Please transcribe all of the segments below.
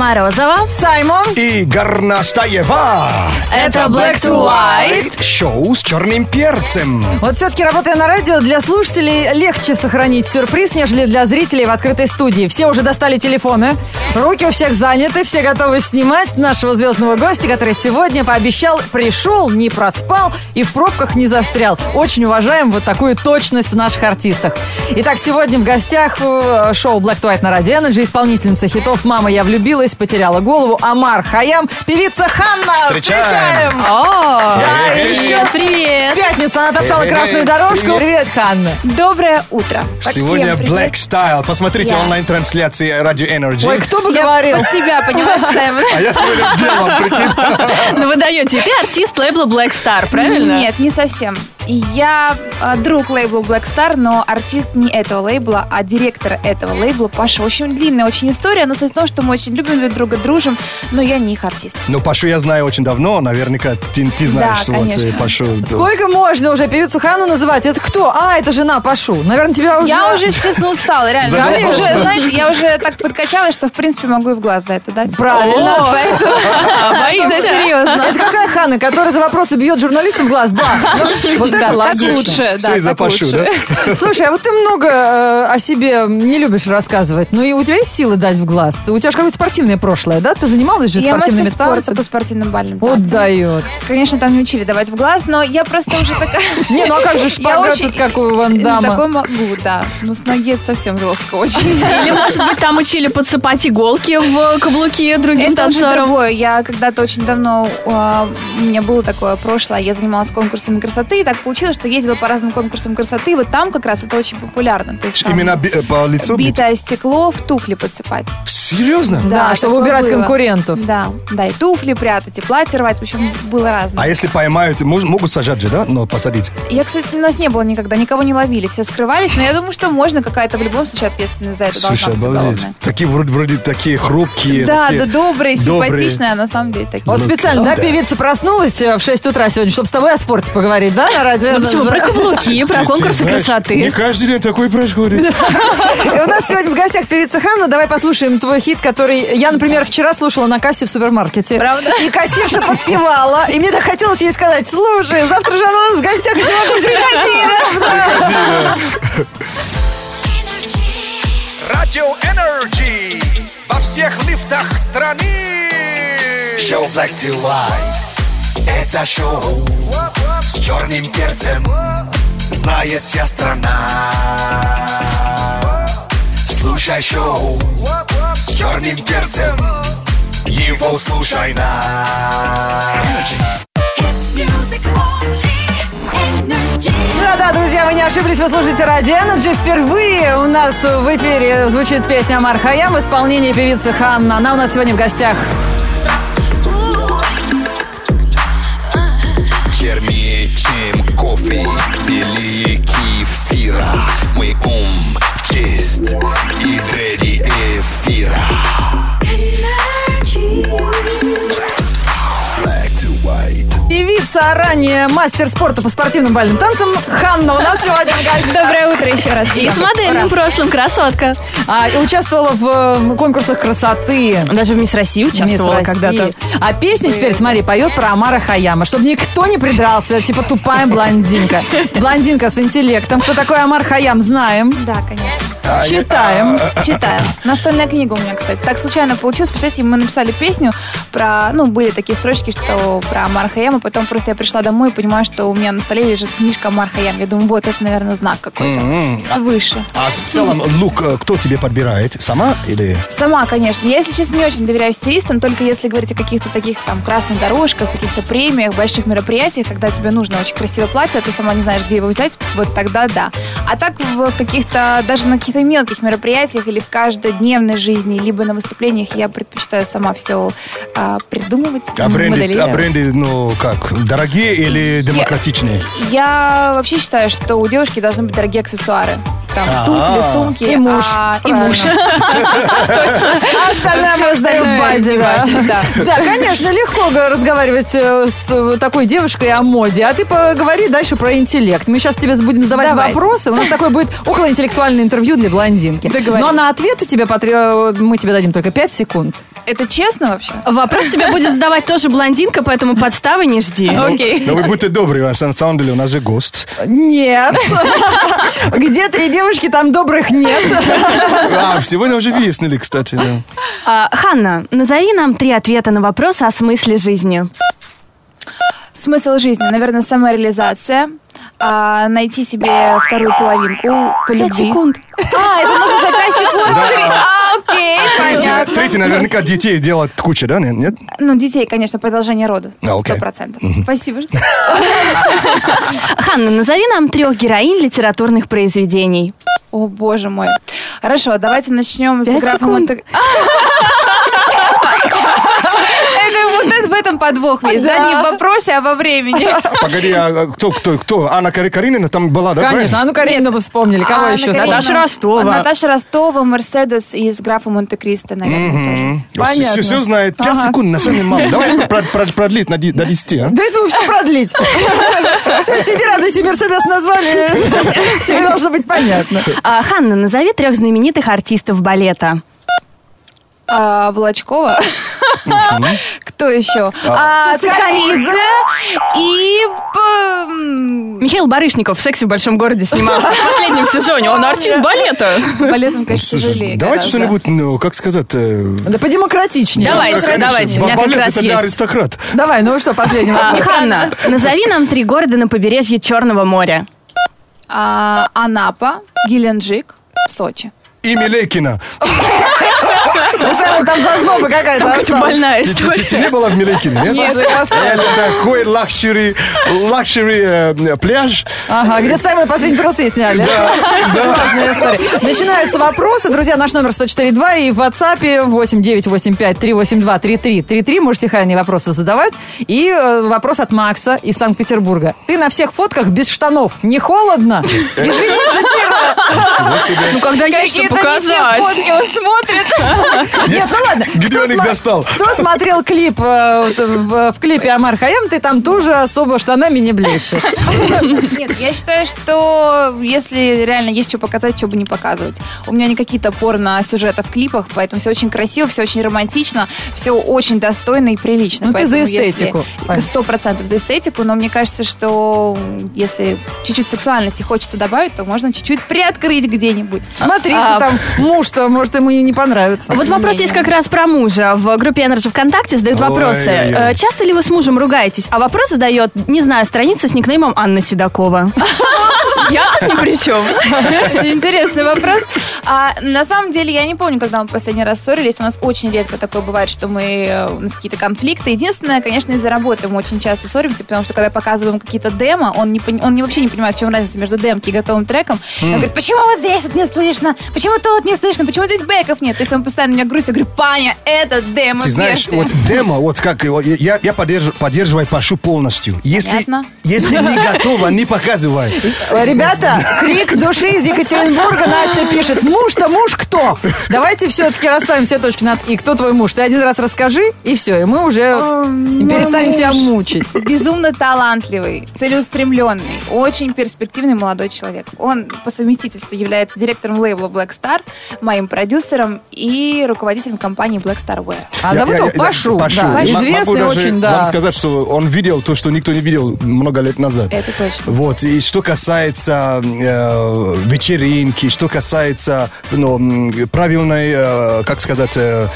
Морозова. Саймон. И Горнастаева. Это Black to White. Шоу с черным перцем. Вот все-таки работая на радио, для слушателей легче сохранить сюрприз, нежели для зрителей в открытой студии. Все уже достали телефоны, руки у всех заняты, все готовы снимать нашего звездного гостя, который сегодня пообещал, пришел, не проспал и в пробках не застрял. Очень уважаем вот такую точность в наших артистах. Итак, сегодня в гостях э, шоу Black to White на радио Energy исполнительница хитов «Мама, я влюбилась», потеряла голову, Амар Хаям, певица Ханна. Встречаем. О, Да, и еще привет, привет. Пятница, она топтала красную дорожку. привет. Привет, Ханна. Доброе утро. Сегодня Всем Black привет. Style. Посмотрите Я. онлайн-трансляции Radio Energy. Ой, кто бы Я говорил? под тебя, понимаешь, Саймон? А я сегодня в белом, прикинь. Ну вы даете, ты артист лейбла Black Star, правильно? Нет, не совсем. Я э, друг лейбла Black Star, но артист не этого лейбла, а директор этого лейбла Паша. Очень длинная очень история, но суть в том, что мы очень любим друг друга, дружим, но я не их артист. Ну, Пашу я знаю очень давно. Наверняка ты, ты знаешь, Да, что вот конечно. э, Пашу. Сколько можно уже певицу Ханну называть? Это кто? А, это жена Пашу. Наверное, тебя уже... Я уже, если честно, устала, реально. Я уже, знаете, я уже так подкачалась, что, в принипе, могу и в глаз за это дать. Правильно. Поэтому все серьезно. Это какая Ханна, которая за вопросы бьет журналистам в глаз? Да. Вот Да, так лучше. Все Да, из-за так да? Слушай, а вот ты много э, о себе не любишь рассказывать. Ну и у тебя есть силы дать в глаз? У тебя же какое-то спортивное прошлое, да? Ты занималась же Я спортивными мастер спорта танцами? по спортивным бальным Вот танцам. дает. Конечно, там не учили давать в глаз, но я просто уже такая... Не, ну а как же Я шпагат тут, как у Ван Ну, Дамма? Такой могу, да. Ну, с ноги это совсем жестко очень. Или, может быть, там учили подсыпать иголки в каблуки другим танцорам? другое. Я когда-то очень давно, а, у меня было такое прошлое, я занималась конкурсами красоты, и так получилось, что ездила по разным конкурсам красоты, и вот там как раз это очень популярно. То есть там Именно би- э, по лицу бить? битое стекло в туфли подсыпать. Серьезно? Да, чтобы такое убирать было. конкурентов. Да, да, и туфли прятать, и платье рвать, в общем, было разное. А если поймают, мож- могут сажать же, да? Но посадить. Я, кстати, у нас не было никогда, никого не ловили, все скрывались, но я думаю, что можно какая-то в любом случае ответственность за это Слушай, обалдеть. Такие вроде, вроде такие хрупкие. Да, такие да, добрые, добрые. симпатичные, а на самом деле такие. Вот Ну, специально, да, да. певица проснулась э, в 6 утра сегодня, чтобы с тобой о спорте поговорить, да, на радио? Ну почему? Про каблуки, про конкурсы знаешь, Не красоты. каждый день такое происходит. И у нас сегодня в гостях певица Ханна. Давай послушаем твой хит, который я, например, вчера слушала на кассе в супермаркете. Правда? И кассирша подпевала. И мне так хотелось ей сказать, слушай, завтра же она у нас в гостях, не могу приходи. Радио Energy во всех лифтах страны. Шоу Black to White. Это шоу с черным перцем. Знает вся страна. Слушай шоу с черным перцем. Его слушай на. Да-да, друзья, вы не ошиблись, вы слушаете Радио Energy. Впервые у нас в эфире звучит песня Амар Хаям в исполнении певицы Ханна. Она у нас сегодня в гостях. Кофе, белее кефира. Мой ум чист и дреди эфира ранее мастер спорта по спортивным бальным танцам Ханна у нас сегодня. Доброе утро еще раз. И с модельным прошлым, красотка. А, и участвовала в конкурсах красоты. Даже в Мисс России участвовала когда-то. А песня теперь, смотри, поет про Амара Хаяма, чтобы никто не придрался, типа тупая блондинка. Блондинка с интеллектом. Кто такой Амар Хаям, знаем. Да, конечно. А, Читаем. Читаем. Настольная книга у меня, кстати. Так случайно получилось. Представьте, мы написали песню про... Ну, были такие строчки, что про Амар Хаяма. Потом просто я пришла домой и понимаю, что у меня на столе лежит книжка Амар Хаям. Я думаю, вот, это, наверное, знак какой-то. Свыше. А в целом, лук э, кто тебе подбирает? Сама или... Сама, конечно. Я, если честно, не очень доверяю стилистам, только если говорить о каких-то таких там красных дорожках, каких-то премиях, больших мероприятиях, когда тебе нужно очень красивое платье, а ты сама не знаешь, где его взять, вот тогда да. А так в каких-то, даже на каких-то мелких мероприятиях или в каждодневной жизни, либо на выступлениях я предпочитаю сама все придумывать, А бренды, а бренды, ну как, дорогие или демократичные? Я вообще считаю, что у девушки должны быть дорогие аксессуары. там туфли, сумки. И муж. а, и муж. А остальное мы сдаем в базе, да. Конечно, легко разговаривать э, с э, такой девушкой о моде. А ты поговори дальше про интеллект. Мы сейчас тебе будем задавать вопросы. У нас такое будет околоинтеллектуальное интервью для блондинки. Договорились. Но на ответ у тебя потре- мы тебе дадим только 5 секунд. Это честно вообще? Вопрос тебе будет задавать тоже блондинка, поэтому подставы не жди. Окей. Но вы будьте добры, а на самом деле у нас же гость. Нет. Где три девушки, там добрых нет. А, сегодня уже выяснили, кстати. А, Ханна, назови нам три ответа на вопрос о смысле жизни. Смысл жизни, наверное, самореализация. А, найти себе вторую половинку по Пять любви. секунд. А, это нужно за 5 секунд? А, окей, Третий, понятно. третий наверняка детей делать куча, да? Нет? нет? Ну, детей, конечно, продолжение рода. А, окей. Сто процентов. Спасибо. Ханна, назови нам трех героинь литературных произведений. О, боже мой. Хорошо, давайте начнем с Пять графа. Монте... Это вот это- в этом подвох есть, да? Не в вопросе, а во времени. Погоди, а а кто, кто, кто? Анна Каринина там была, да? Конечно, а ну Каренину бы вспомнили. Кого А, еще? Каренина. Наташа Ростова. Наташа Ростова, Мерседес из графа Монте-Кристо, наверное, тоже. Понятно. Все, знает. Пять Ага. секунд, на самом деле мало. Давай прод- прод- продлить на ди- до 10, а? Да это все продлить. Все, сиди радуйся, Мерседес назвали. Тебе должно быть понятно. А, Ханна, назови трех знаменитых артистов балета. А, Волочкова. Кто еще? А, Цискалидзе и... Михаил Барышников в «Сексе в большом городе» снимался в последнем сезоне. Он артист балета. С балетом, конечно, Слушай, тяжелее. давайте что-нибудь, ну, как сказать... Да подемократичнее. Давайте, конечно, давайте, у меня как балет раз это для есть. аристократ. Давай, ну что, последний А, вопрос. Ханна, назови нам три города на побережье Черного моря. А, Анапа, Геленджик, Сочи. И ござい там зазноба какая-то осталась. больная история. не была в Милейкине, нет? Нет. Это такой лакшери, лакшери э, пляж. Ага, где самые последние трусы сняли. Важная история. Начинаются вопросы. Друзья, наш номер 104.2 и в WhatsApp 8985-382-3333. Можете Хане вопросы задавать. И э, вопрос от Макса из Санкт-Петербурга. Ты на всех фотках без штанов. Не холодно? Извините, Тира. Ну, когда есть что показать. фотки он смотрит. Нет, ну ладно. Где Кто он их сма- достал? Кто смотрел клип э, в, в клипе Амар Хаям, ты там тоже особо штанами не блещешь. Нет, я считаю, что если реально есть что показать, что бы не показывать. У меня не какие-то порно-сюжеты в клипах, поэтому все очень красиво, все очень романтично, все очень достойно и прилично. Ну, ты за эстетику. Сто процентов за эстетику, но мне кажется, что если чуть-чуть сексуальности хочется добавить, то можно чуть-чуть приоткрыть где-нибудь. Смотри, А, там муж-то, может, ему и не понравится. Вот вопрос есть как раз про мужа. В группе Energy ВКонтакте задают вопросы. ой, ой. Э, Часто ли вы с мужем ругаетесь? А вопрос задает, не знаю, страница с никнеймом Анна Седокова. Я тут ни при чем. Интересный вопрос. А, на самом деле, я не помню, когда мы последний раз ссорились. У нас очень редко такое бывает, что мы э, у нас какие-то конфликты. Единственное, конечно, из-за работы мы очень часто ссоримся, потому что когда показываем какие-то демо, он, не, он не, вообще не понимает, в чем разница между демки и готовым треком. Он говорит, почему вот здесь вот не слышно? Почему тут не слышно? Почему здесь бэков нет? То есть он постоянно меня грустит. Я говорю, Паня, это демо Ты знаешь, вот демо, вот как его, я, я поддерж- поддерживаю Пашу полностью. Если, Понятно. если не готова, не показывай. Ребята, крик души из Екатеринбурга. Настя пишет, муж-то муж кто? Давайте все-таки расставим все точки над «и». Кто твой муж? Ты один раз расскажи, и все, и мы уже Эм, перестанем тебя мучить. Безумно талантливый, целеустремленный, очень перспективный молодой человек. Он по совместительству является директором лейбла Black Star, моим продюсером и руководителем компании Black Star Wear. А зовут его Пашу. Пашу. да, Известный даже очень, да. вам сказать, что он видел то, что никто не видел много лет назад. Это точно. Вот, и что касается э, вечеринки, что касается ну, правильной, э, как сказать, э,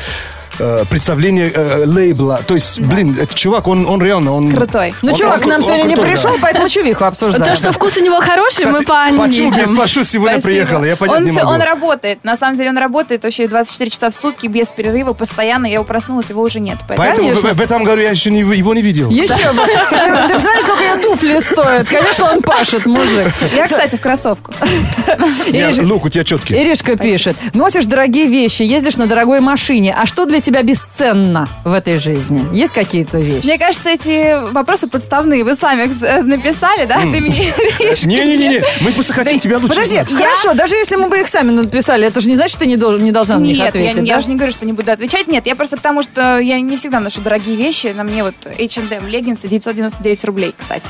э, представления э, лейбла. То есть, блин, этот чувак, он, он реально, он... Крутой. Ну, он- чувак он- к нам он сегодня не крутой, да. пришел, поэтому чувиху обсуждаем. То, что вкус у него хороший, мы Кстати, по Анне почему без. Пашу сегодня Спасибо. приехала? Я понять он, не могу. он работает. На самом деле он работает вообще 24 часа в сутки без перерыва, постоянно. Я его проснулась, его уже нет. Поэтому- Поэтому в, в этом году я еще не, его не видел. Еще бы. Ты, ты посмотри, сколько ее туфли стоят. Конечно, он пашет, мужик. Я, кстати, в кроссовку. Я- Ириш- лук у тебя четкий. Иришка пишет. Носишь дорогие вещи, ездишь на дорогой машине. А что для тебя бесценно в этой жизни? Есть какие-то вещи? Мне кажется, эти вопросы подставные. Вы сами их написали, да? Ты мне Не-не-не, мы просто хотим тебя лучше Подожди, хорошо, даже если мы бы их сами написали, это же не значит, что ты не, должен, не должна на них Нет, я, ответить, я да? же не говорю, что не буду отвечать. Нет, я просто потому, что я не всегда ношу дорогие вещи. На мне вот H&M леггинсы 999 рублей, кстати.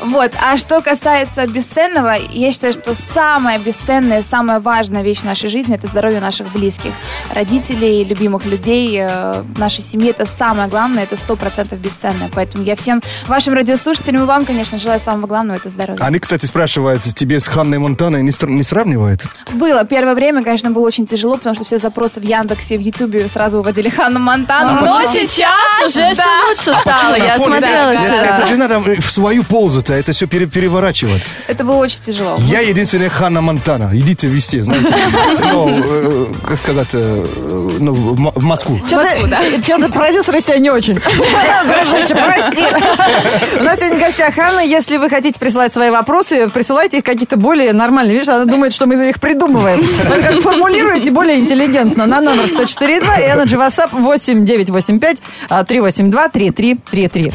Вот. А что касается бесценного, я считаю, что самая бесценная, самая важная вещь в нашей жизни – это здоровье наших близких. Родителей, любимых людей, э, в нашей семье – это самое главное, это сто процентов бесценное. Поэтому я всем вашим радиослушателям и вам, конечно, желаю самого главного – это здоровье. Они, кстати, спрашивают, тебе с Ханной Монтаной не, не сравнивают? Было. Первое время, конечно, было очень тяжело, потому что все запросы в Яндексе, в Ютубе сразу выводили Ханну Монтану. Но Но сейчас уже все лучше стало. Я На фоне- смотрела Это- Это вчера. же надо в свою пользу-то, это все пере- переворачивать. Это было очень тяжело. Я единственная Ханна Монтана. Идите везде, знаете. Ну, э, как сказать, э, ну, в Москву. Что-то, продюсер из тебя не очень. Дружище, прости. У нас сегодня в гостях Анна. Если вы хотите присылать свои вопросы, присылайте их какие-то более нормальные. Видишь, она думает, что мы их придумываем. Вы как формулируете более интеллигентно на номер 104.2 и Energy WhatsApp 8985 а, 382 3333.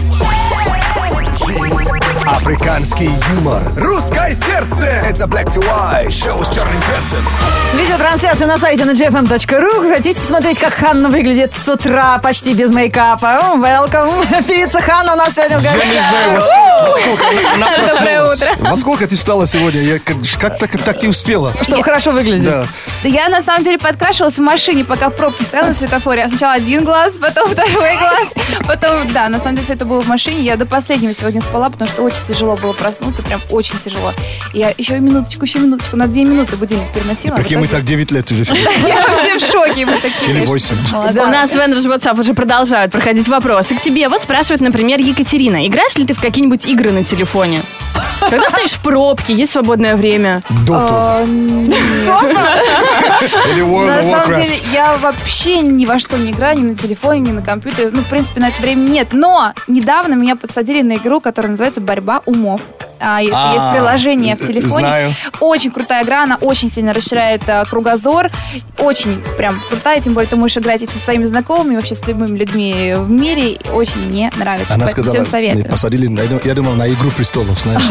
Африканский юмор. Русское сердце. Это Black to White. Шоу с черным перцем. Видеотрансляция на сайте nagfm.ru. Хотите посмотреть, как Ханна выглядит с утра, почти без мейкапа? Welcome. Певица Ханна у нас сегодня в Я гостях. не знаю, во сколько- Доброе утро. Во сколько ты встала сегодня? Я как, как так, так ты успела? Чтобы хорошо выглядеть. Да. Да я на самом деле подкрашивалась в машине, пока в пробке стояла на светофоре. Сначала один глаз, потом второй глаз, потом, да, на самом деле все это было в машине. Я до последнего сегодня спала, потому что очень тяжело было проснуться, прям очень тяжело. Я еще минуточку, еще минуточку, на две минуты будильник переносила. Прикинь, мы так 9 лет уже. Я вообще в шоке. Мы такие, Или конечно, 8. молодые. У нас в Energy WhatsApp уже продолжают проходить вопросы к тебе. Вот спрашивает, например, Екатерина. Играешь ли ты в какие-нибудь игры на телефоне? Когда стоишь в пробке, есть свободное время. Доту. А, нет. Или World На of самом деле, я вообще ни во что не играю, ни на телефоне, ни на компьютере. Ну, в принципе, на это время нет. Но недавно меня подсадили на игру, которая называется «Борьба умов». А, и- А, есть приложение в э, телефоне. знаю. Очень крутая игра, она очень сильно расширяет а, кругозор. Очень прям крутая, тем более ты можешь играть и со своими знакомыми, вообще с любыми людьми в мире. Очень мне нравится. Она Поэтому сказала, всем советую. посадили, на- я думал, на «Игру престолов», знаешь.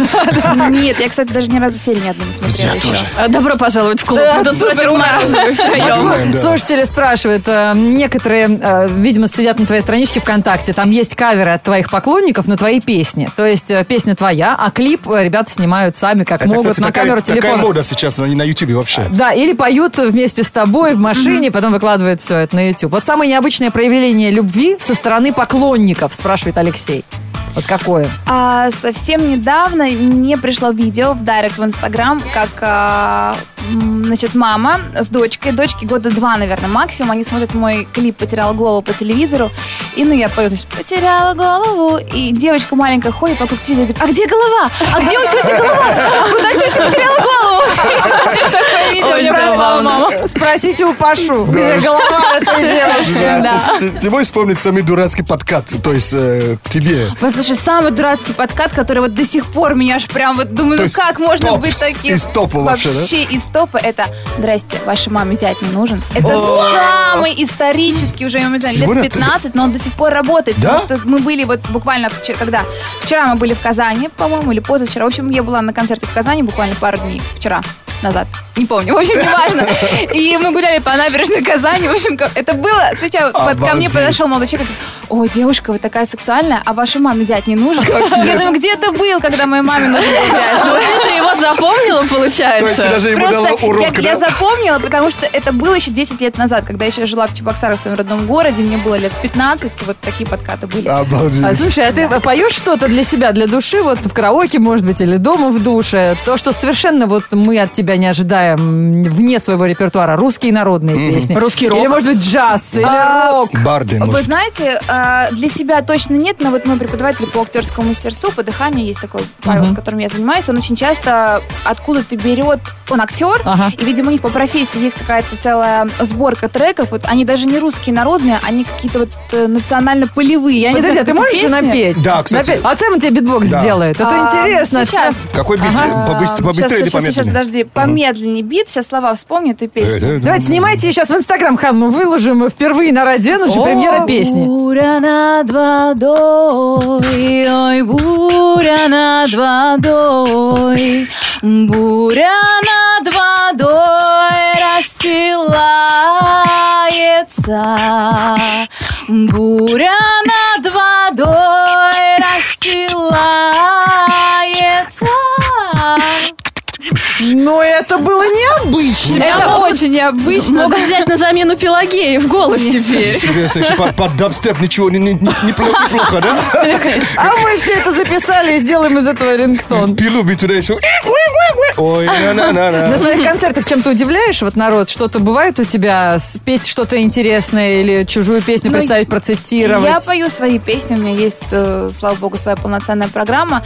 Нет, я, кстати, даже ни разу серию ни одну не смотрела Я еще. тоже. А, Добро пожаловать в клуб. Да, тут супер, втроем. Знаем, да. Слушатели спрашивают, э, некоторые, э, видимо, сидят на твоей страничке ВКонтакте, там есть каверы от твоих поклонников на твои песни. То есть э, песня твоя, а клип э, ребята снимают сами, как Это, могут, кстати, на такая, камеру такая телефона. мода сейчас на, на Ютубе вообще. Да, или поют вместе с тобой в машине, потом выкладывают все это на YouTube. Вот самое необычное проявление любви со стороны поклонников, спрашивает Алексей. Вот какое? А, совсем недавно мне пришло видео в директ в Инстаграм, как а, значит, мама с дочкой, дочке года два, наверное, максимум, они смотрят мой клип «Потеряла голову» по телевизору, и, ну, я пою, значит, «Потеряла голову», и девочка маленькая ходит вокруг телевизора говорит, а где голова? А где у тети голова? Куда тетя потеряла голову? Вообще такое видео. Спросите у Пашу, где голова этой девушки. Да, ты, можешь вспомнить самый дурацкий подкат, то есть э, к тебе? Послушай, самый дурацкий подкат, который вот до сих пор меня аж прям вот думаю, ну как можно быть таким? из топа вообще? Вообще из топа это «Здрасте, вашей маме зять не нужен». Это самый исторический уже, я не знаю, лет ты- 15, но он до сих пор работает. Потому что мы были вот буквально вчера, когда? Вчера мы были в Казани, по-моему, или позавчера. В общем, я была на концерте в Казани буквально пару дней вчера Вера назад. Не помню. В общем, неважно. И мы гуляли по набережной Казани. В общем, это было... Отвечаю, вот ко мне подошел молодой человек и говорит, ой, девушка, вы такая сексуальная, а вашей маме зять не нужен? Я думаю, где ты был, когда моей маме нужен был зять? Ну, ты же его запомнила, То есть получается. даже ему дала Просто урок, я, запомнила, потому что это было еще 10 лет назад, когда я еще жила в Чебоксарах, в своем родном городе, мне было лет 15, вот такие подкаты были. Обалдеть. А, слушай, а ты поешь что-то для себя, для души, вот в караоке, может быть, или дома в душе? То, что совершенно вот мы от тебя не ожидаем м, вне своего репертуара. Русские народные песни. Русский рок. Или, может быть, джаз, или А, рок. Барды, Вы может. знаете, а, для себя точно нет, но вот мой преподаватель по актерскому мастерству, по дыханию, есть такой Павел, с которым я занимаюсь, он очень часто откуда-то берет, он актер, Ага. и, видимо, у них по профессии есть какая-то целая сборка треков, вот они даже не русские народные, они какие-то вот э, национально-полевые. Я не Подожди, знаю, а ты можешь песни. напеть? Да, кстати. Напеть. А Сэм тебе битбокс Да. сделает. Это А, интересно. сейчас. Какой бит? А, Побыс- Побыстрее или сейчас, сейчас, сейчас, помедленнее? Помедленнее бит, сейчас слова вспомню эту песню. Давайте снимайте сейчас в Инстаграм, Хан, мы выложим впервые на радио Energy премьера песни. Буря над водой, ой, буря над водой, буря над водой расстилается, буря над водой расстилается. Но это было необычно. Это очень необычно. Могут взять на замену Пелагеи в голос теперь. Серьезно, еще под, дабстеп ничего не, неплохо, да? А мы все это записали и сделаем из этого рингтон. Пилу бы туда еще. Ой, На на-на-на-на. своих концертах чем-то удивляешь вот народ? Что-то бывает у тебя? Спеть что-то интересное или чужую песню Ну, представить, процитировать? Я пою свои песни, у меня есть, э, слава богу, своя полноценная программа.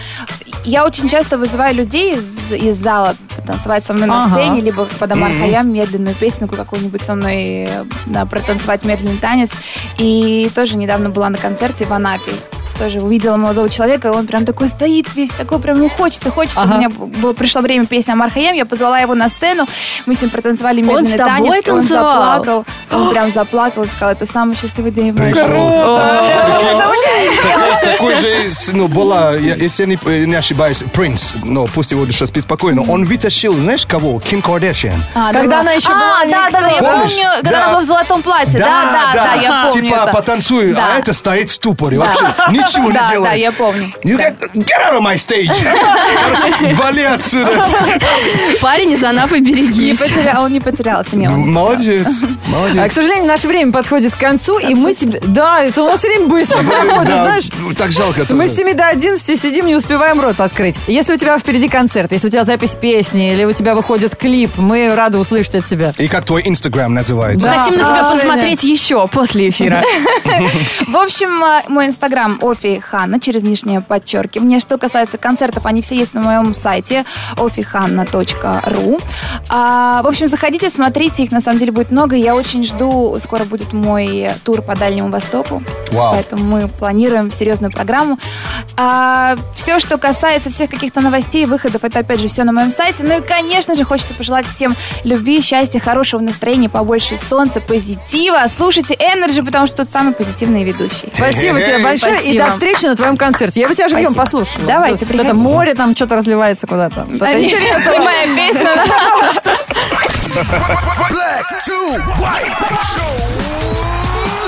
Я очень часто вызываю людей из, из зала танцевать со мной на Ага. сцене, либо под Амар Хаям медленную песенку какую-нибудь со мной э, да, протанцевать медленный танец. И тоже недавно была на концерте в Анапе. Тоже увидела молодого человека, и он прям такой стоит весь, такой прям, ну хочется, хочется. Ага. У меня было, пришло время песни Амар Хаям, я позвала его на сцену, мы с ним протанцевали Он медленный с тобой танец, он заплакал, он прям заплакал и сказал, это самый счастливый день в моей жизни. Такой- Такой же, ну, была, если я не, не ошибаюсь, Принц, ну, пусть его душа спит спокойно, он вытащил, знаешь, кого? Ким Кардашьян. А, Когда да, она еще была а, да, да, да, я помню, когда Да. она была в золотом платье. Да, да, да, я помню Типа, это. потанцуй, Да. а это стоит в ступоре, вообще ничего Да, не делает. да, я помню. You get, get out of my stage. Короче, вали отсюда. Парень из Анапы, Не берегись. потерял, он не потерялся, не не Молодец, А, к молодец. сожалению, наше время подходит к концу, и мы тебе... Да, это у нас время быстро проходит, Да, знаешь. так жалко Мы с 7 до 11 сидим, не успеваем рот открыть. Если у тебя впереди концерт, если у тебя запись песни, или у тебя выходит клип, мы рады услышать от тебя. И как твой инстаграм называется? Да. Хотим на тебя А, посмотреть еще после эфира. В общем, э, мой инстаграм Офи Ханна через нижнее подчеркивание. Что касается концертов, они все есть на моем сайте ofihанna.ru. А, в общем, заходите, смотрите, их на самом деле будет много. Я очень жду, скоро будет мой тур по Дальнему Востоку. Вау. Поэтому мы планируем серьезную программу. все, что касается всех каких-то новостей, выходов, это опять же все на моем сайте. Ну и, конечно же, хочется пожелать всем любви, счастья, хорошего настроения, побольше солнца, позитива. Слушайте Energy, потому что тут самый позитивный ведущий. Спасибо тебе большое, и Спасибо. до встречи на твоем концерте. Я бы тебя живьем послушала. Давайте, Тут Это море там что-то разливается куда-то. Это интересно. не моя песня. Black to white.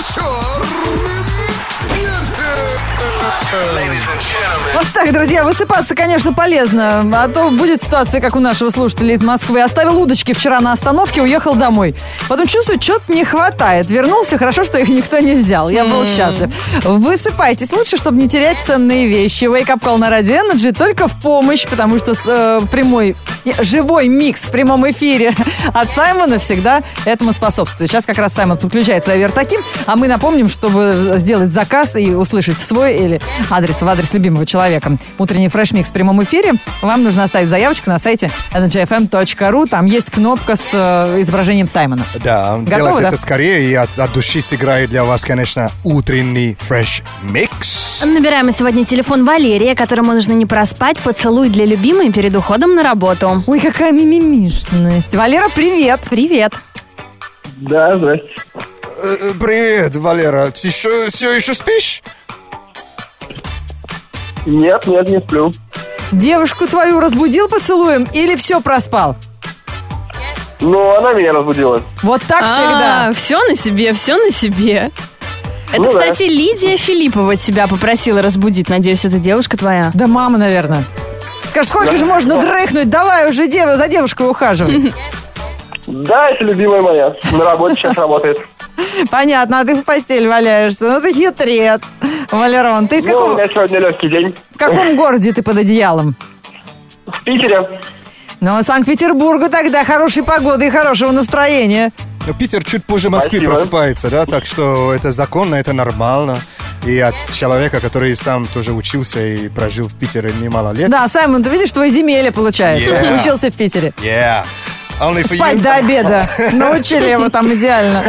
Перцем. Вот так, друзья, высыпаться, конечно, полезно. А то будет ситуация, как у нашего слушателя из Москвы. Оставил удочки вчера на остановке, уехал домой. Потом чувствует, что-то не хватает. Вернулся, хорошо, что их никто не взял. Я был счастлив. Высыпайтесь лучше, чтобы не терять ценные вещи. Wake Up Call на Radio Energy только в помощь, потому что э, прямой, живой микс в прямом эфире от Саймона всегда этому способствует. Сейчас как раз Саймон подключает свои вертаки, а мы напомним, чтобы сделать заказ и услышать в свой или адрес, в адрес любимого человека. Утренний fresh mix в прямом эфире. Вам нужно оставить заявочку на сайте energyfm.ru. Там есть кнопка с э, изображением Саймона. Да, Готовы, делайте да? это скорее, и от, от души сыграет для вас, конечно, утренний фреш микс. Набираем мы сегодня телефон Валерия, которому нужно не проспать поцелуй для любимой перед уходом на работу. Ой, какая мимимишность. Валера, привет. Привет. Да, здрасте. Э, Привет, Валера. Ты еще, все еще спишь? Нет, нет, не сплю. Девушку твою разбудил поцелуем или все проспал? Но она меня разбудила. Вот так всегда. все на себе, все на себе. Это, Ну да. кстати, Лидия Филиппова тебя попросила разбудить. Надеюсь, это девушка твоя. Да мама, наверное. Скажешь, сколько же можно дрыхнуть? Давай уже дева, за девушкой ухаживай. Да, это любимая моя. На работе сейчас работает. Понятно, а ты в постель валяешься. Ну ты хитрец. Валерон, ты из Ну, у какого, меня сегодня легкий день. в каком городе ты под одеялом? В Питере. Ну, Санкт-Петербургу тогда хорошей погоды и хорошего настроения. Но Питер чуть позже Москвы Спасибо. просыпается, да, так что это законно, это нормально. и от человека, который сам тоже учился и прожил в Питере немало лет. Да, Саймон, ты видишь, твой земелье получается. Yeah. Учился в Питере. Yeah. Only for Спать you. до обеда. Научили его там идеально.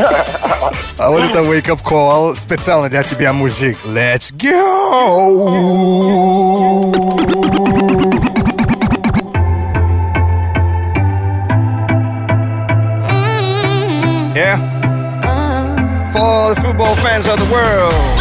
А вот это wake up call специально для тебя, мужик. Let's go! Yeah. For the football fans of the world.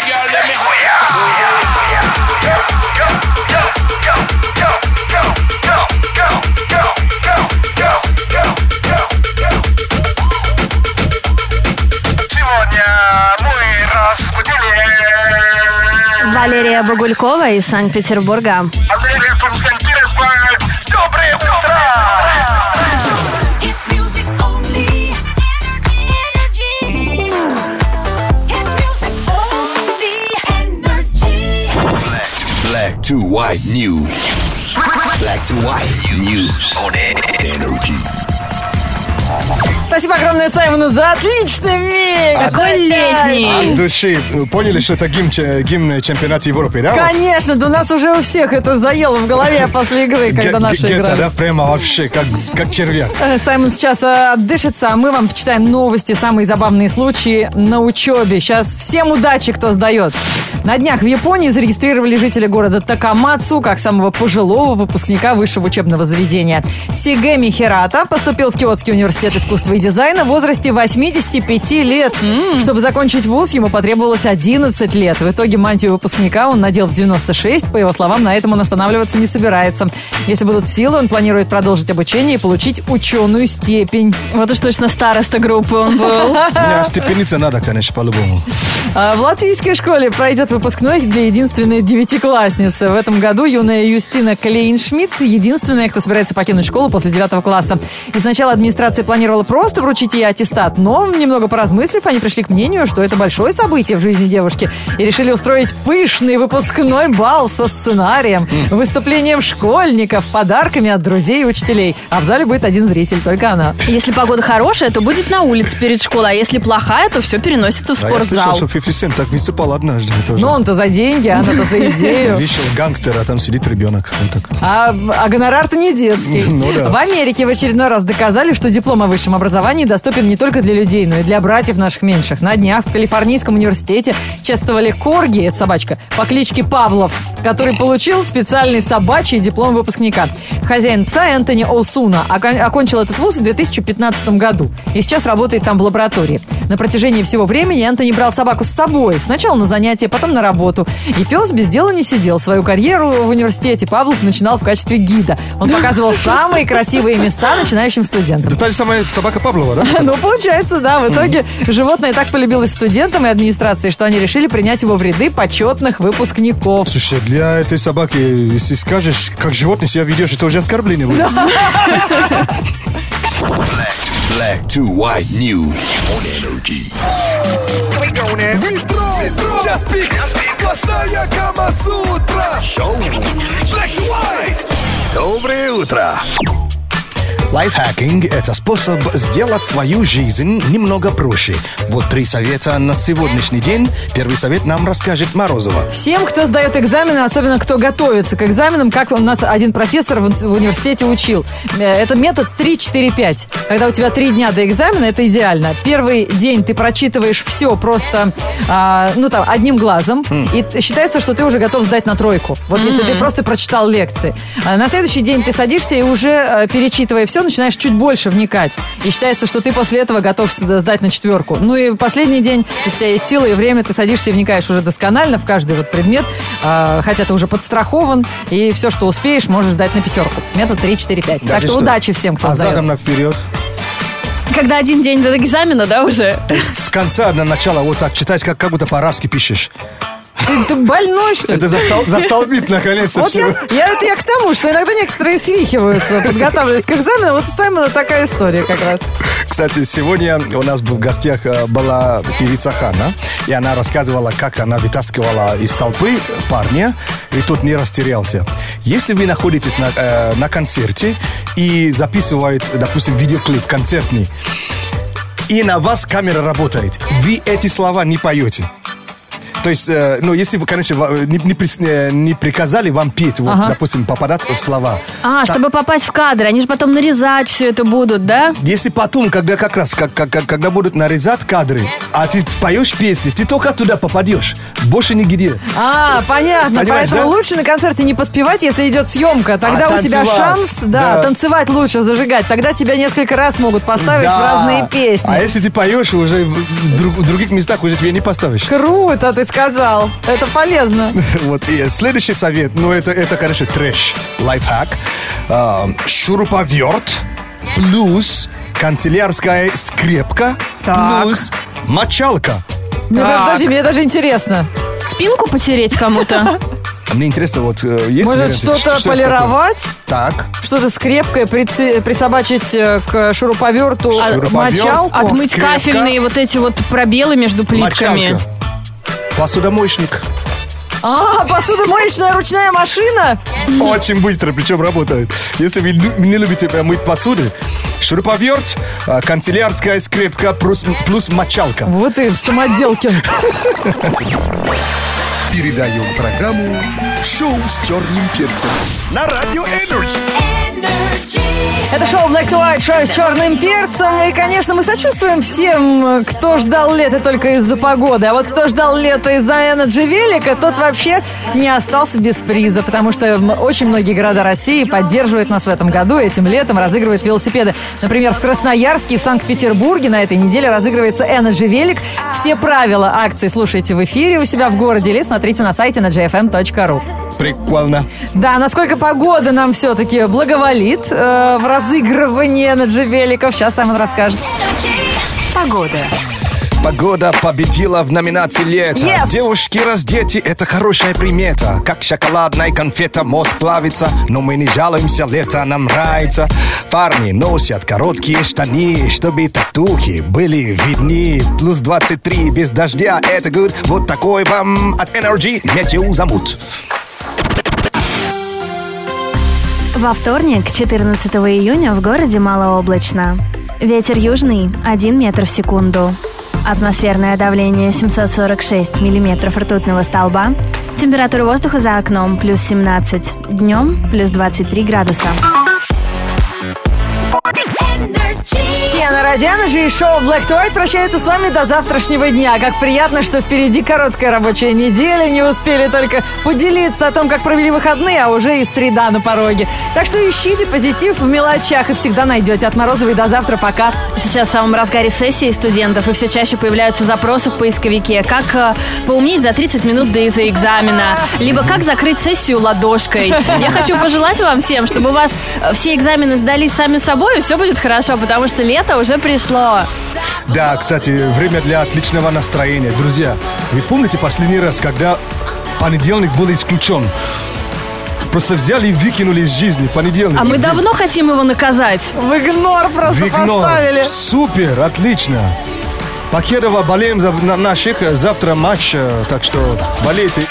Валерия Багулькова из Санкт-Петербурга. Доброе утро! Black to white news. Black to white news on energy. Спасибо огромное Саймону за отличный Какой летний. От души. Поняли, что это гимн, гимн чемпионата Европы, да? Конечно, да у нас уже у всех это заело в голове после игры, когда наши играли. да, прямо вообще, как, как червяк. Э, Саймон сейчас э, отдышится, а мы вам почитаем новости, самые забавные случаи на учебе. Сейчас всем удачи, кто сдает. На днях в Японии зарегистрировали жители города Такамацу как самого пожилого выпускника высшего учебного заведения. Сигеми Хирата поступил в Киотский университет университет искусства и дизайна в возрасте 85 лет. Чтобы закончить вуз, ему потребовалось 11 лет. В итоге мантию выпускника он надел в 96. По его словам, на этом он останавливаться не собирается. Если будут силы, он планирует продолжить обучение и получить ученую степень. Вот уж точно староста группы он был. Не, степениться надо, конечно, по-любому. А В латвийской школе пройдет выпускной для единственной девятиклассницы. В этом году юная Юстина Клейншмидт единственная, кто собирается покинуть школу после девятого класса. И сначала администрация планировала просто вручить ей аттестат, но, немного поразмыслив, они пришли к мнению, что это большое событие в жизни девушки и решили устроить пышный выпускной бал со сценарием, выступлением школьников, подарками от друзей и учителей. А в зале будет один зритель, только она. Если погода хорошая, то будет на улице перед школой, а если плохая, то все переносится в А я слышал, спортзал. что 50 Cent так выступал однажды тоже. Ну, он-то за деньги, а она-то за идею. Вышел гангстер, а там сидит ребенок. А, а гонорар-то не детский. Ну да. В Америке в очередной раз доказали, что диплом о высшем образовании доступен не только для людей, но и для братьев наших меньших. На днях в Калифорнийском университете чествовали Корги, это собачка, по кличке Павлов, который получил специальный собачий диплом выпускника. Хозяин пса Энтони Оусуна окон- окончил этот вуз в 2015 году и сейчас работает там в лаборатории. На протяжении всего времени Энтони брал собаку с собой. Сначала на занятия, потом на работу. И пес без дела не сидел. Свою карьеру в университете Павлов начинал в качестве гида. Он показывал самые красивые места начинающим студентам. Это та же самая собака Павлова, да? Ну, получается, да. В итоге животное так полюбилось студентам и администрации, что они решили принять его в ряды почетных выпускников. Слушай, для этой собаки, если скажешь, как животное себя ведешь, это уже оскорбление будет. Black to white news on energy. Час пик, сплошная Камасутра Шоу Black to White Доброе утро. Лайфхакинг – это способ сделать свою жизнь немного проще. Вот три совета на сегодняшний день. Первый совет нам расскажет Морозова. Всем, кто сдает экзамены, особенно кто готовится к экзаменам, как у нас один профессор в ун- в университете учил. Э, Это метод 3-4-5. Когда у тебя три дня до экзамена, это идеально. Первый день ты прочитываешь все просто, а, ну там, одним глазом. И т- считается, что ты уже готов сдать на тройку. Вот если ты просто прочитал лекции. А на следующий день ты садишься и уже, э, перечитывая все, начинаешь чуть больше вникать. И считается, что ты после этого готов с- сдать на четверку. Ну и последний день, если у тебя есть сила и время, ты садишься и вникаешь уже досконально в каждый вот предмет, а, хотя ты уже подстрахован, и все, что успеешь, можешь сдать на пятерку. Метод 3-4-5. так что, удачи всем, кто А сдает. задом наперед. Когда один день до экзамена, да, уже? То есть с конца на начало вот так читать, как, как будто по-арабски пишешь. Ты, ты больной, что ли? Это застол, застолбит наконец-то Вот я, я, это я к тому, что иногда некоторые свихиваются, подготавливаясь к экзамену. Вот у Саймона такая история как раз. Кстати, сегодня у нас в гостях э, была певица Хана, и она рассказывала, как она вытаскивала из толпы парня, и тот не растерялся. Если вы находитесь на, э, на концерте и записывает, допустим, видеоклип концертный, и на вас камера работает, вы эти слова не поете. То есть, э, ну, если вы, конечно, не, не прис- э, не приказали вам петь, вот, Ага. допустим, попадать в слова. А, чтобы попасть в кадр, они же потом нарезать все это будут, да? Если потом, когда как раз, как- как- когда будут нарезать кадры, а ты поешь песни, ты только туда попадешь, больше нигде. А, понятно. Понимаешь, Поэтому да? лучше на концерте не подпевать, если идет съемка. Тогда А у тебя шанс, да, да. танцевать лучше, зажигать. Тогда тебя несколько раз могут поставить в Да. разные песни. А если ты поешь, уже в, друг- в других местах уже тебе не поставишь. Круто, ты сказал. Это полезно. Вот, и следующий совет, ну, это, это конечно, трэш, лайфхак. А, шуруповерт плюс канцелярская скрепка Так. плюс мочалка. Мне, Так. подожди, мне даже интересно. Спинку потереть кому-то? Мне интересно, вот э, есть Может, варианты? что-то это такое? полировать? Так. Что-то скрепкое прици- присобачить э, к шуруповерту Шуруповерт. мочалку? Отмыть скрепка. кафельные вот эти вот пробелы между плитками. Мочалка. Посудомоечник. А, посудомоечная ручная машина? Очень быстро, причем работает. Если вы не любите мыть посуду, шуруповерт, э, канцелярская скрепка плюс, плюс мочалка. Вот и в самоделке. Передаем программу Шоу с черным перцем. На радио Energy. Это шоу Black to White, шоу с черным перцем. И, конечно, мы сочувствуем всем, кто ждал лета только из-за погоды. А вот кто ждал лета из-за Energy велика, тот вообще не остался без приза. Потому что очень многие города России поддерживают нас в этом году. Этим летом разыгрывают велосипеды. Например, в Красноярске и в Санкт-Петербурге на этой неделе разыгрывается Energy велик. Все правила акции слушайте в эфире у себя в городе или смотрите на сайте на gfm.ru. Прикольно. Да, насколько погода нам все-таки благоволит э, в разыгрывании Energy великов. Сейчас Саймон расскажет. Погода. Погода победила в номинации лета. Yes. Девушки раздети, это хорошая примета. Как шоколадная конфета, мозг плавится. Но мы не жалуемся, лето нам нравится. Парни носят короткие штаны, чтобы татухи были видны. Плюс 23 без дождя, это good. Вот такой вам от Energy Метео замут. Во вторник, 14 июня, в городе малооблачно. Ветер южный 1 метр в секунду. Атмосферное давление 746 миллиметров ртутного столба. Температура воздуха за окном плюс 17. Днем плюс 23 градуса. Тиана Родиана же и шоу Black to White прощается с вами до завтрашнего дня. Как приятно, что впереди короткая рабочая неделя. Не успели только поделиться о том, как провели выходные, а уже и среда на пороге. Так что ищите позитив в мелочах и всегда найдете. От Морозовой до завтра. Пока. Сейчас в самом разгаре сессии студентов, и все чаще появляются запросы в поисковике. Как э, поумнеть за 30 минут до из-за экзамена, либо как закрыть сессию ладошкой. Я хочу пожелать вам всем, чтобы у вас э, все экзамены сдались сами собой, и все будет хорошо, потому что лето уже пришло. Да, кстати, время для отличного настроения. Друзья, вы помните последний раз, когда понедельник был исключен? Просто взяли и выкинули из жизни понедельник. А мы Где- давно хотим его наказать. В игнор просто В игнор. поставили. Супер, отлично. Покедова болеем за на- наших. Завтра матч, э, так что болейте.